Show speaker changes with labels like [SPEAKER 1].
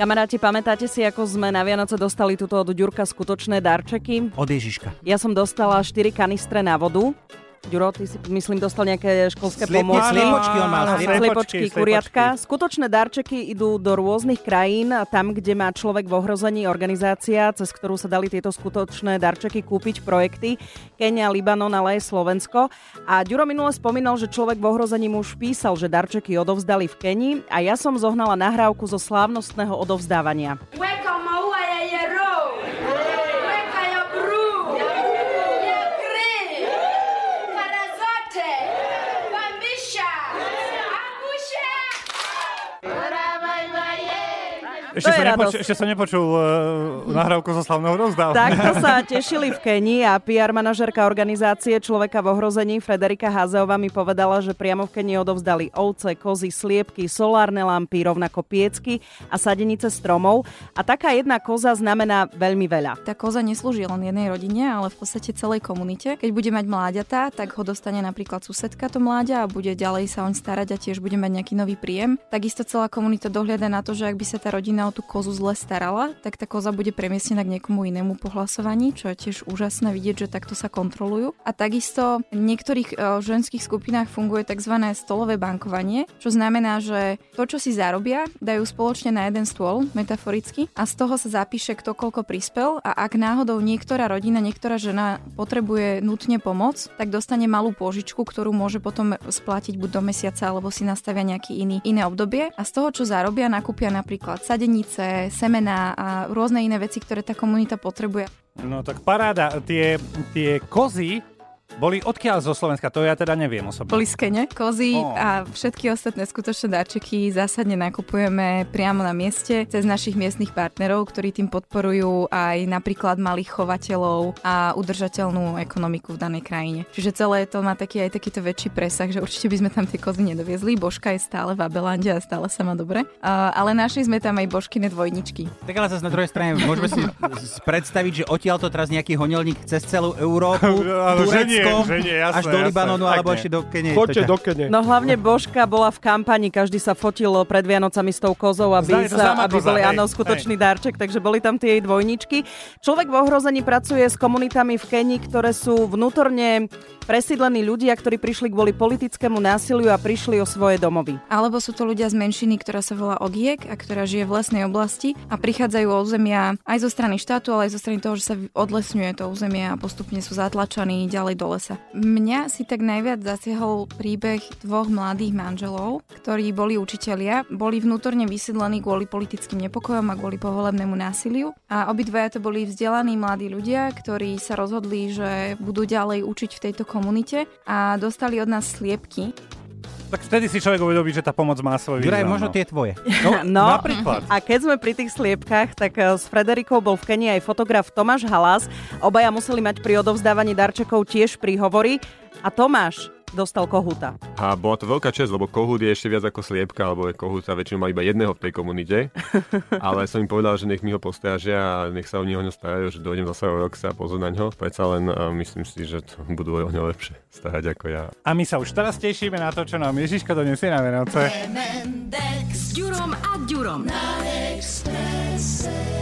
[SPEAKER 1] Kamaráti, pamätáte si, ako sme na Vianoce dostali túto od Ďurka skutočné darčeky?
[SPEAKER 2] Od Ježiška.
[SPEAKER 1] Ja som dostala 4 kanistre na vodu. Ďuro, ty si myslím dostal nejaké školské
[SPEAKER 2] Sliep-
[SPEAKER 1] pomôcky.
[SPEAKER 2] sliepočky on mal, sliepočky,
[SPEAKER 1] kuriatka. Skutočné darčeky idú do rôznych krajín, tam, kde má človek v ohrození organizácia, cez ktorú sa dali tieto skutočné darčeky kúpiť projekty. Kenia, Libanon, ale aj Slovensko. A Ďuro minule spomínal, že človek v ohrození mu už písal, že darčeky odovzdali v Kenii a ja som zohnala nahrávku zo slávnostného odovzdávania.
[SPEAKER 3] Weka
[SPEAKER 4] Ešte,
[SPEAKER 1] To je
[SPEAKER 4] som nepočul, ešte som nepočul uh, nahrávku zo slavného rozdávania.
[SPEAKER 1] Takto sa tešili v Kenii a PR manažerka organizácie Človeka v ohrození Frederika Hazeová mi povedala, že priamo v Kenii odovzdali ovce, kozy, sliepky, solárne lampy, rovnako piecky a sadenice stromov. A taká jedna koza znamená veľmi veľa.
[SPEAKER 5] Tá koza neslúži len jednej rodine, ale v podstate celej komunite. Keď bude mať mláďatá, tak ho dostane napríklad susedka to mláďa a bude ďalej sa oň starať a tiež bude mať nejaký nový príjem. Takisto celá komunita dohliada na to, že ak by sa tá rodina o tú kozu zle starala, tak tá koza bude premiestnená k niekomu inému po hlasovaní, čo je tiež úžasné vidieť, že takto sa kontrolujú. A takisto v niektorých e, ženských skupinách funguje tzv. stolové bankovanie, čo znamená, že to, čo si zarobia, dajú spoločne na jeden stôl, metaforicky, a z toho sa zapíše, kto koľko prispel a ak náhodou niektorá rodina, niektorá žena potrebuje nutne pomoc, tak dostane malú pôžičku, ktorú môže potom splatiť buď do mesiaca, alebo si nastavia nejaký iný, iné obdobie. A z toho, čo zarobia, nakúpia napríklad sadenice, semená a rôzne iné veci, ktoré tá komunita potrebuje.
[SPEAKER 4] No tak paráda. Tie, tie kozy boli odkiaľ zo Slovenska? To ja teda neviem osobne.
[SPEAKER 5] Boli skene, kozy
[SPEAKER 4] Ó.
[SPEAKER 5] a všetky ostatné skutočné darčeky zásadne nakupujeme priamo na mieste cez našich miestnych partnerov, ktorí tým podporujú aj napríklad malých chovateľov a udržateľnú ekonomiku v danej krajine. Čiže celé to má taký aj takýto väčší presah, že určite by sme tam tie kozy nedoviezli. Božka je stále v Abelande a stále sa má dobre. Uh, ale našli sme tam aj Božkine dvojničky.
[SPEAKER 2] Tak ale zase na druhej strane môžeme si predstaviť, že odtiaľ to teraz nejaký honelník cez celú Európu,
[SPEAKER 4] Áno, že nie,
[SPEAKER 2] Turecko,
[SPEAKER 4] že nie, jasné,
[SPEAKER 2] až do
[SPEAKER 4] jasné.
[SPEAKER 2] Libanonu,
[SPEAKER 4] Tak
[SPEAKER 2] alebo ešte do Kenie.
[SPEAKER 6] Choďte
[SPEAKER 2] To ťa-
[SPEAKER 6] do Kene.
[SPEAKER 1] No hlavne Božka bola v kampani, každý sa fotil pred Vianocami s tou kozou, aby,
[SPEAKER 4] to
[SPEAKER 1] sa, aby
[SPEAKER 4] koza,
[SPEAKER 1] boli
[SPEAKER 4] hej,
[SPEAKER 1] áno, skutočný darček, takže boli tam tie jej dvojničky. Človek v ohrození pracuje s komunitami v Kenii, ktoré sú vnútorne presídlení ľudia, ktorí prišli kvôli politickému násiliu a prišli o svoje domovy.
[SPEAKER 5] Alebo sú to ľudia z menšiny, ktorá sa volá Ogiek a ktorá žije v lesnej oblasti a prichádzajú o územia aj zo strany štátu, ale aj zo strany toho, že sa odlesňuje to územie a postupne sú zatlačaní ďalej do lesa. Mňa si tak najviac zasiahol príbeh dvoch mladých manželov, ktorí boli učitelia, boli vnútorne vysídlení kvôli politickým nepokojom a kvôli povolebnému násiliu. A obidvaja to boli vzdelaní mladí ľudia, ktorí sa rozhodli, že budú ďalej učiť v tejto komunite a dostali od nás sliepky,
[SPEAKER 4] Tak vtedy si človek uvedomí, že tá pomoc má svoj
[SPEAKER 2] Juraj,
[SPEAKER 4] význam.
[SPEAKER 2] možno
[SPEAKER 4] no.
[SPEAKER 2] tie tvoje.
[SPEAKER 1] No,
[SPEAKER 4] napríklad.
[SPEAKER 1] A keď sme pri tých sliepkách, tak eh, s Frederikou bol v Kenii aj fotograf Tomáš Halás. Obaja museli mať pri odovzdávaní darčekov tiež príhovory. A Tomáš dostal kohúta.
[SPEAKER 7] A bola to veľká čest, lebo kohút je ešte viac ako sliepka, alebo je kohúta väčšinou má iba jedného v tej komunite. Ale som im povedal, že nech mi ho postrážia a nech sa oni o ňo starajú, že dojdem zase o rok sa pozrieť na ňo. Predsa len myslím si, že to budú o ňo lepšie starať ako ja.
[SPEAKER 4] A my sa už teraz tešíme na to, čo nám Ježiška donesie na Vianoce.
[SPEAKER 8] S Ďurom a Ďurom. Na Expresse.